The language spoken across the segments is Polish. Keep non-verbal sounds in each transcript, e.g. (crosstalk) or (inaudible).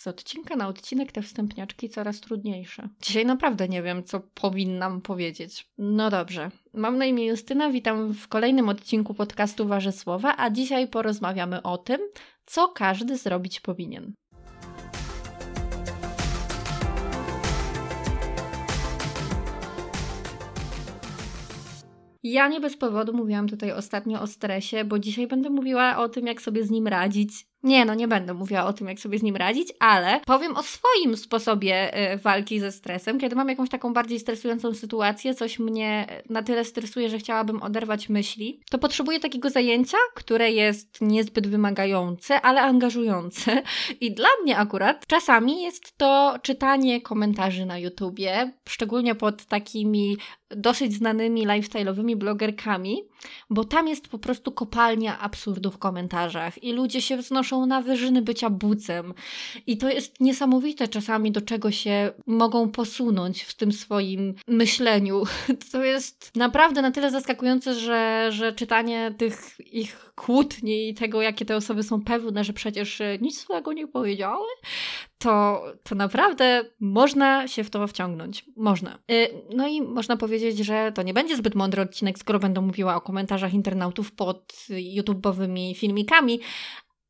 Z odcinka na odcinek te wstępniaczki coraz trudniejsze. Dzisiaj naprawdę nie wiem, co powinnam powiedzieć. No dobrze. Mam na imię Justyna, witam w kolejnym odcinku podcastu Warze Słowa, a dzisiaj porozmawiamy o tym, co każdy zrobić powinien. Ja nie bez powodu mówiłam tutaj ostatnio o stresie, bo dzisiaj będę mówiła o tym, jak sobie z nim radzić, nie, no nie będę mówiła o tym, jak sobie z nim radzić, ale powiem o swoim sposobie y, walki ze stresem. Kiedy mam jakąś taką bardziej stresującą sytuację, coś mnie na tyle stresuje, że chciałabym oderwać myśli, to potrzebuję takiego zajęcia, które jest niezbyt wymagające, ale angażujące. I dla mnie akurat czasami jest to czytanie komentarzy na YouTubie, szczególnie pod takimi dosyć znanymi lifestyle'owymi blogerkami, bo tam jest po prostu kopalnia absurdów w komentarzach i ludzie się wznoszą na wyżyny bycia bucem. I to jest niesamowite czasami, do czego się mogą posunąć w tym swoim myśleniu. (laughs) To jest naprawdę na tyle zaskakujące, że, że czytanie tych ich kłótni i tego, jakie te osoby są pewne, że przecież nic złego nie powiedziały, to, to naprawdę można się w to wciągnąć. Można. Y, no i można powiedzieć, że to nie będzie zbyt mądry odcinek, skoro będę mówiła o komentarzach internautów pod YouTube'owymi filmikami,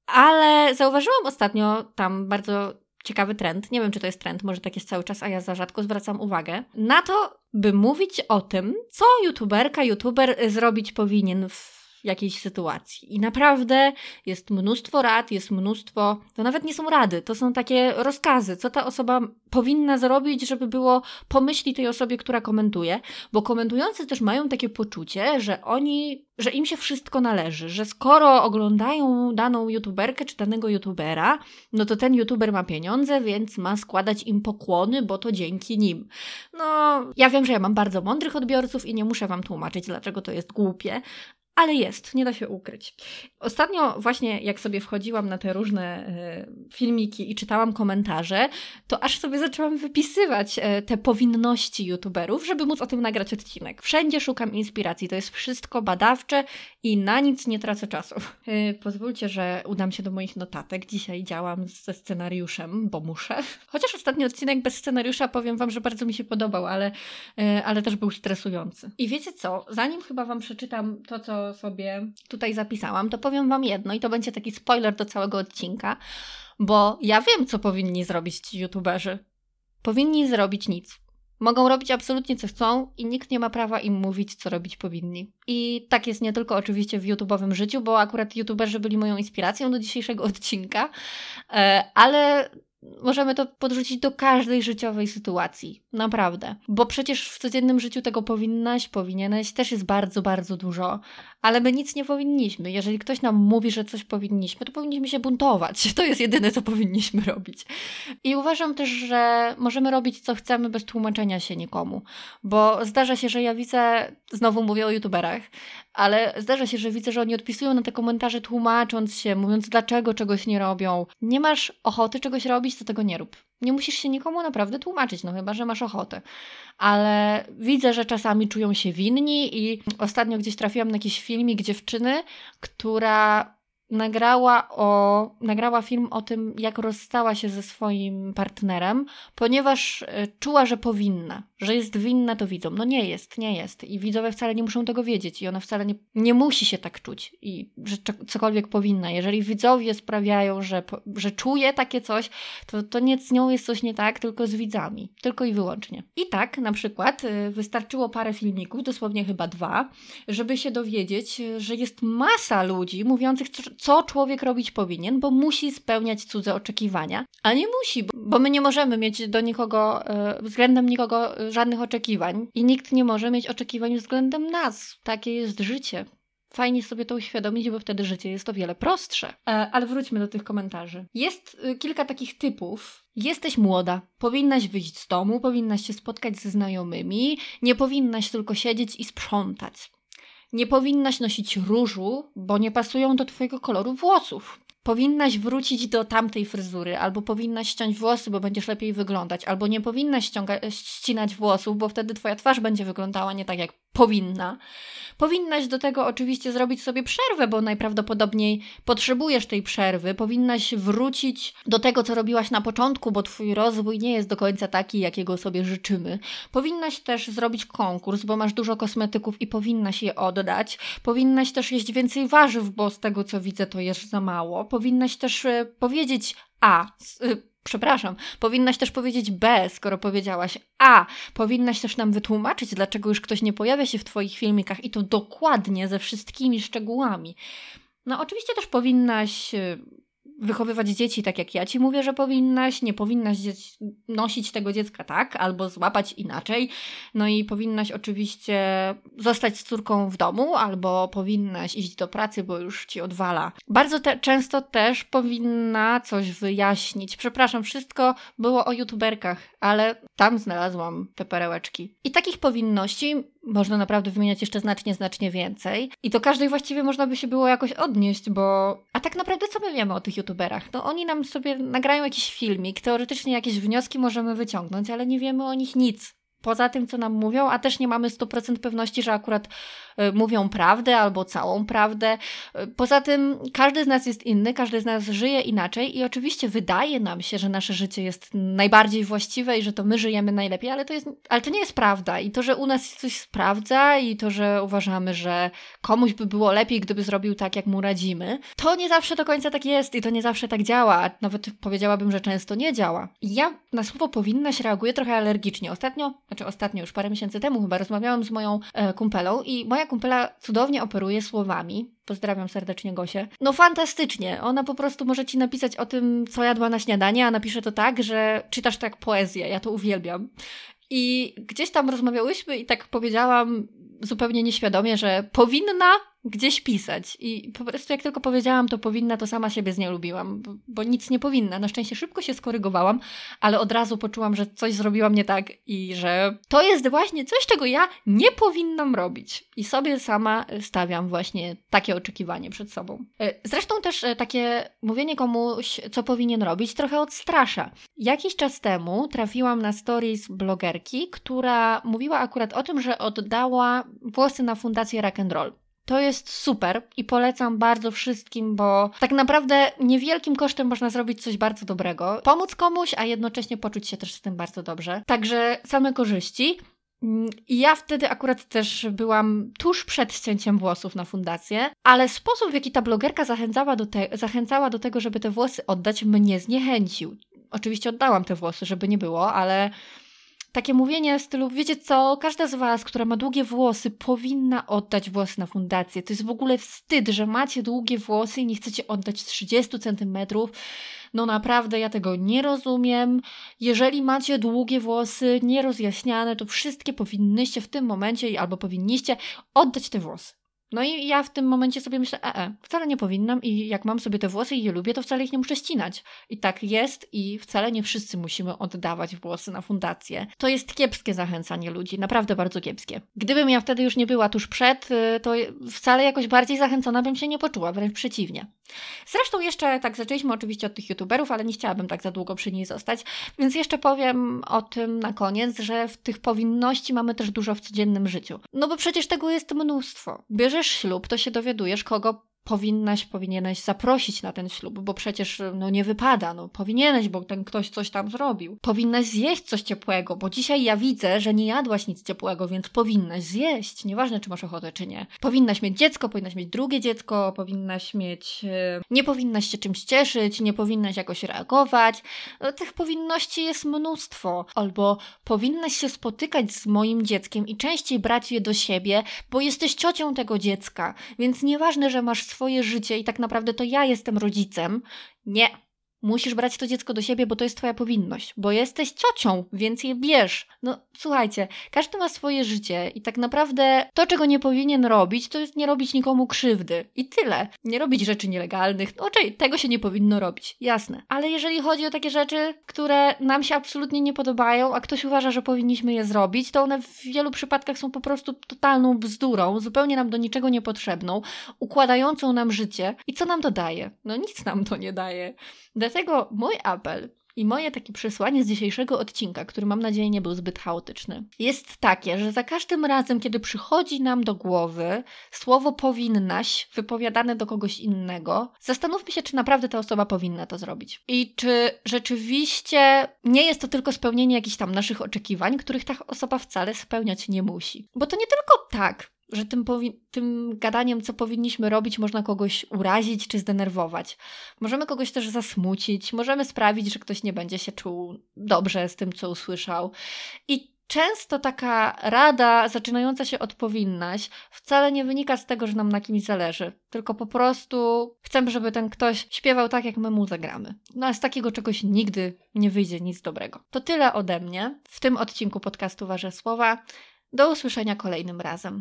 ale zauważyłam ostatnio tam bardzo ciekawy trend. Nie wiem, czy to jest trend, może tak jest cały czas, a ja za rzadko zwracam uwagę. Na to, by mówić o tym, co youtuberka, youtuber zrobić powinien w jakiejś sytuacji. I naprawdę jest mnóstwo rad, jest mnóstwo, to nawet nie są rady, to są takie rozkazy, co ta osoba powinna zrobić, żeby było pomyśli tej osobie, która komentuje, bo komentujący też mają takie poczucie, że oni, że im się wszystko należy, że skoro oglądają daną youtuberkę czy danego youtubera, no to ten youtuber ma pieniądze, więc ma składać im pokłony, bo to dzięki nim. No, ja wiem, że ja mam bardzo mądrych odbiorców i nie muszę wam tłumaczyć, dlaczego to jest głupie, ale jest, nie da się ukryć. Ostatnio właśnie jak sobie wchodziłam na te różne e, filmiki i czytałam komentarze, to aż sobie zaczęłam wypisywać e, te powinności youtuberów, żeby móc o tym nagrać odcinek. Wszędzie szukam inspiracji, to jest wszystko badawcze i na nic nie tracę czasu. E, pozwólcie, że udam się do moich notatek. Dzisiaj działam ze scenariuszem, bo muszę. Chociaż ostatni odcinek bez scenariusza powiem Wam, że bardzo mi się podobał, ale, ale też był stresujący. I wiecie co, zanim chyba Wam przeczytam to, co sobie tutaj zapisałam, to powiem Wam jedno i to będzie taki spoiler do całego odcinka, bo ja wiem, co powinni zrobić ci youtuberzy. Powinni zrobić nic. Mogą robić absolutnie co chcą i nikt nie ma prawa im mówić, co robić powinni. I tak jest nie tylko oczywiście w YouTube'owym życiu, bo akurat YouTuberzy byli moją inspiracją do dzisiejszego odcinka, e, ale możemy to podrzucić do każdej życiowej sytuacji. Naprawdę. Bo przecież w codziennym życiu tego powinnaś, powinieneś, też jest bardzo, bardzo dużo. Ale my nic nie powinniśmy. Jeżeli ktoś nam mówi, że coś powinniśmy, to powinniśmy się buntować. (laughs) To jest jedyne, co powinniśmy robić. I uważam też, że możemy robić, co chcemy, bez tłumaczenia się nikomu. Bo zdarza się, że ja widzę, znowu mówię o youtuberach, ale zdarza się, że widzę, że oni odpisują na te komentarze tłumacząc się, mówiąc dlaczego czegoś nie robią. Nie masz ochoty czegoś robić, to tego nie rób. Nie musisz się nikomu naprawdę tłumaczyć, no chyba, że masz ochotę. Ale widzę, że czasami czują się winni i ostatnio gdzieś trafiłam na jakiś filmik dziewczyny, która nagrała, o, nagrała film o tym, jak rozstała się ze swoim partnerem, ponieważ e, czuła, że powinna, że jest winna, to widzą. No nie jest, nie jest. I widzowie wcale nie muszą tego wiedzieć i ona wcale nie, nie musi się tak czuć i że cokolwiek powinna. Jeżeli widzowie sprawiają, że, że czuje takie coś, to, to nie z nią jest coś nie tak, tylko z widzami. Tylko i wyłącznie. I tak na przykład e, wystarczyło parę filmików, dosłownie chyba dwa, żeby się dowiedzieć, że jest masa ludzi mówiących, co człowiek robić powinien, bo musi spełniać cudze oczekiwania, a nie musi, bo my nie możemy mieć do nikogo, e, względem nikogo e, żadnych oczekiwań i nikt nie może mieć oczekiwań względem nas. Takie jest życie. Fajnie sobie to uświadomić, bo wtedy życie jest o wiele prostsze. E, ale wróćmy do tych komentarzy. Jest kilka takich typów. Jesteś młoda, powinnaś wyjść z domu, powinnaś się spotkać ze znajomymi, nie powinnaś tylko siedzieć i sprzątać. Nie powinnaś nosić różu, bo nie pasują do Twojego koloru włosów. Powinnaś wrócić do tamtej fryzury, albo powinnaś ściąć włosy, bo będziesz lepiej wyglądać, albo nie powinnaś ściąga- ścinać włosów, bo wtedy Twoja twarz będzie wyglądała nie tak, jak powinna. Powinnaś do tego oczywiście zrobić sobie przerwę, bo najprawdopodobniej potrzebujesz tej przerwy. Powinnaś wrócić do tego, co robiłaś na początku, bo twój rozwój nie jest do końca taki, jakiego sobie życzymy. Powinnaś też zrobić konkurs, bo masz dużo kosmetyków i powinnaś je oddać. Powinnaś też jeść więcej warzyw, bo z tego co widzę, to jesz za mało. Powinnaś też e, powiedzieć a, e, przepraszam, powinnaś też powiedzieć B, skoro powiedziałaś A. Powinnaś też nam wytłumaczyć, dlaczego już ktoś nie pojawia się w Twoich filmikach i to dokładnie ze wszystkimi szczegółami. No, oczywiście też powinnaś y, wychowywać dzieci tak jak ja ci mówię, że powinnaś, nie powinnaś nosić tego dziecka tak, albo złapać inaczej. No i powinnaś oczywiście zostać z córką w domu, albo powinnaś iść do pracy, bo już ci odwala. Bardzo te, często też powinna coś wyjaśnić. Przepraszam, wszystko było o youtuberkach, ale tam znalazłam te perełeczki. I takich powinności można naprawdę wymieniać jeszcze znacznie, znacznie więcej. I do każdej właściwie można by się było jakoś odnieść, bo. A tak naprawdę co my wiemy o tych youtuberach? No oni nam sobie nagrają jakiś filmik, teoretycznie jakieś wnioski możemy wyciągnąć, ale nie wiemy o nich nic poza tym, co nam mówią, a też nie mamy 100% pewności, że akurat y, mówią prawdę albo całą prawdę. Y, poza tym każdy z nas jest inny, każdy z nas żyje inaczej i oczywiście wydaje nam się, że nasze życie jest najbardziej właściwe i że to my żyjemy najlepiej, ale to, jest, ale to nie jest prawda. I to, że u nas coś sprawdza i to, że uważamy, że komuś by było lepiej, gdyby zrobił tak, jak mu radzimy, to nie zawsze do końca tak jest i to nie zawsze tak działa. Nawet powiedziałabym, że często nie działa. I ja na słowo powinnaś reaguję trochę alergicznie. Ostatnio znaczy ostatnio, już parę miesięcy temu chyba, rozmawiałam z moją e, kumpelą i moja kumpela cudownie operuje słowami. Pozdrawiam serdecznie Gosię. No fantastycznie. Ona po prostu może ci napisać o tym, co jadła na śniadanie, a napisze to tak, że czytasz to jak poezję. Ja to uwielbiam. I gdzieś tam rozmawiałyśmy i tak powiedziałam zupełnie nieświadomie, że powinna gdzieś pisać. I po prostu jak tylko powiedziałam, to powinna, to sama siebie z nie lubiłam, bo, nic nie powinna. Na szczęście szybko się skorygowałam, ale od razu poczułam, że coś zrobiłam nie tak i że to jest właśnie coś, czego ja nie powinnam robić. I sobie sama stawiam właśnie takie oczekiwanie przed sobą. E, zresztą też e, takie mówienie komuś, co powinien robić, trochę odstrasza. Jakiś czas temu trafiłam na stories blogerki, która mówiła akurat o tym, że oddała włosy na fundację Rock and Roll. To jest super i polecam bardzo wszystkim, bo tak naprawdę niewielkim kosztem można zrobić coś bardzo dobrego, pomóc komuś, a jednocześnie poczuć się też z tym bardzo dobrze. Także same korzyści. I ja wtedy akurat też byłam tuż przed ścięciem włosów na fundację, ale sposób, w jaki ta blogerka zachęcała do, te, zachęcała do tego, żeby te włosy oddać, mnie zniechęcił. Oczywiście oddałam te włosy, żeby nie było, ale takie mówienie w stylu, wiecie co, każda z Was, która ma długie włosy, powinna oddać włosy na fundację. To jest w ogóle wstyd, że macie długie włosy i nie chcecie oddać 30 centymetrów. No naprawdę, ja tego nie rozumiem. Jeżeli macie długie włosy, nierozjaśniane, to wszystkie powinnyście w tym momencie albo powinniście oddać te włosy. No i ja w tym momencie sobie myślę, e, e, wcale nie powinnam i jak mam sobie te włosy i je lubię, to wcale ich nie muszę ścinać. I tak jest i wcale nie wszyscy musimy oddawać włosy na fundację. To jest kiepskie zachęcanie ludzi, naprawdę bardzo kiepskie. Gdybym ja wtedy już nie była tuż przed, y, to wcale jakoś bardziej zachęcona bym się nie poczuła, wręcz przeciwnie. Zresztą jeszcze tak zaczęliśmy oczywiście od tych youtuberów, ale nie chciałabym tak za długo przy niej zostać, więc jeszcze powiem o tym na koniec, że w tych powinności mamy też dużo w codziennym życiu. No bo przecież tego jest mnóstwo. Bierzesz ślub, to się dowiadujesz, kogo powinnaś, powinieneś zaprosić na ten ślub, bo przecież no nie wypada, no powinieneś, bo ten ktoś coś tam zrobił. Powinnaś zjeść coś ciepłego, bo dzisiaj ja widzę, że nie jadłaś nic ciepłego, więc powinnaś zjeść, nieważne czy masz ochotę czy nie. Powinnaś mieć dziecko, powinnaś mieć drugie dziecko, powinnaś mieć... E, nie powinnaś się czymś cieszyć, nie powinnaś jakoś reagować. No, tych powinności jest mnóstwo. Albo powinnaś się spotykać z moim dzieckiem i częściej brać je do siebie, bo jesteś ciocią tego dziecka, więc nieważne, że masz swoje życie i tak naprawdę to ja jestem rodzicem. Nie, Musisz brać to dziecko do siebie, bo to jest twoja powinność, bo jesteś ciocią, więc je bierz. No słuchajcie, każdy ma swoje życie i tak naprawdę to, czego nie powinien robić, to jest nie robić nikomu krzywdy. I tyle. Nie robić rzeczy nielegalnych. No czyli tego się nie powinno robić, jasne. Ale jeżeli chodzi o takie rzeczy, które nam się absolutnie nie podobają, a ktoś uważa, że powinniśmy je zrobić, to one w wielu przypadkach są po prostu totalną bzdurą, zupełnie nam do niczego niepotrzebną, układającą nam życie. I co nam to daje? No nic nam to nie daje. Dlatego mój apel I moje takie przesłanie z dzisiejszego odcinka, który mam nadzieję nie był zbyt chaotyczny, jest takie, że za każdym razem, kiedy przychodzi nam do głowy słowo powinnaś wypowiadane do kogoś innego, zastanówmy się, czy naprawdę ta osoba powinna to zrobić. I czy rzeczywiście nie jest to tylko spełnienie jakichś tam naszych oczekiwań, których ta osoba wcale spełniać nie musi. Bo to nie tylko tak, że tym, tym gadaniem, co powinniśmy robić, można kogoś urazić czy zdenerwować. Możemy kogoś też zasmucić, możemy sprawić, że ktoś nie będzie się czuł dobrze z tym, co usłyszał. I często taka rada zaczynająca się od powinnaś wcale nie wynika z tego, że nam na kimś zależy, tylko po prostu chcemy, żeby ten ktoś śpiewał tak, jak my mu zagramy. No a z takiego czegoś nigdy nie wyjdzie nic dobrego. To tyle ode mnie w tym odcinku podcastu Wasze Słowa. Do usłyszenia kolejnym razem.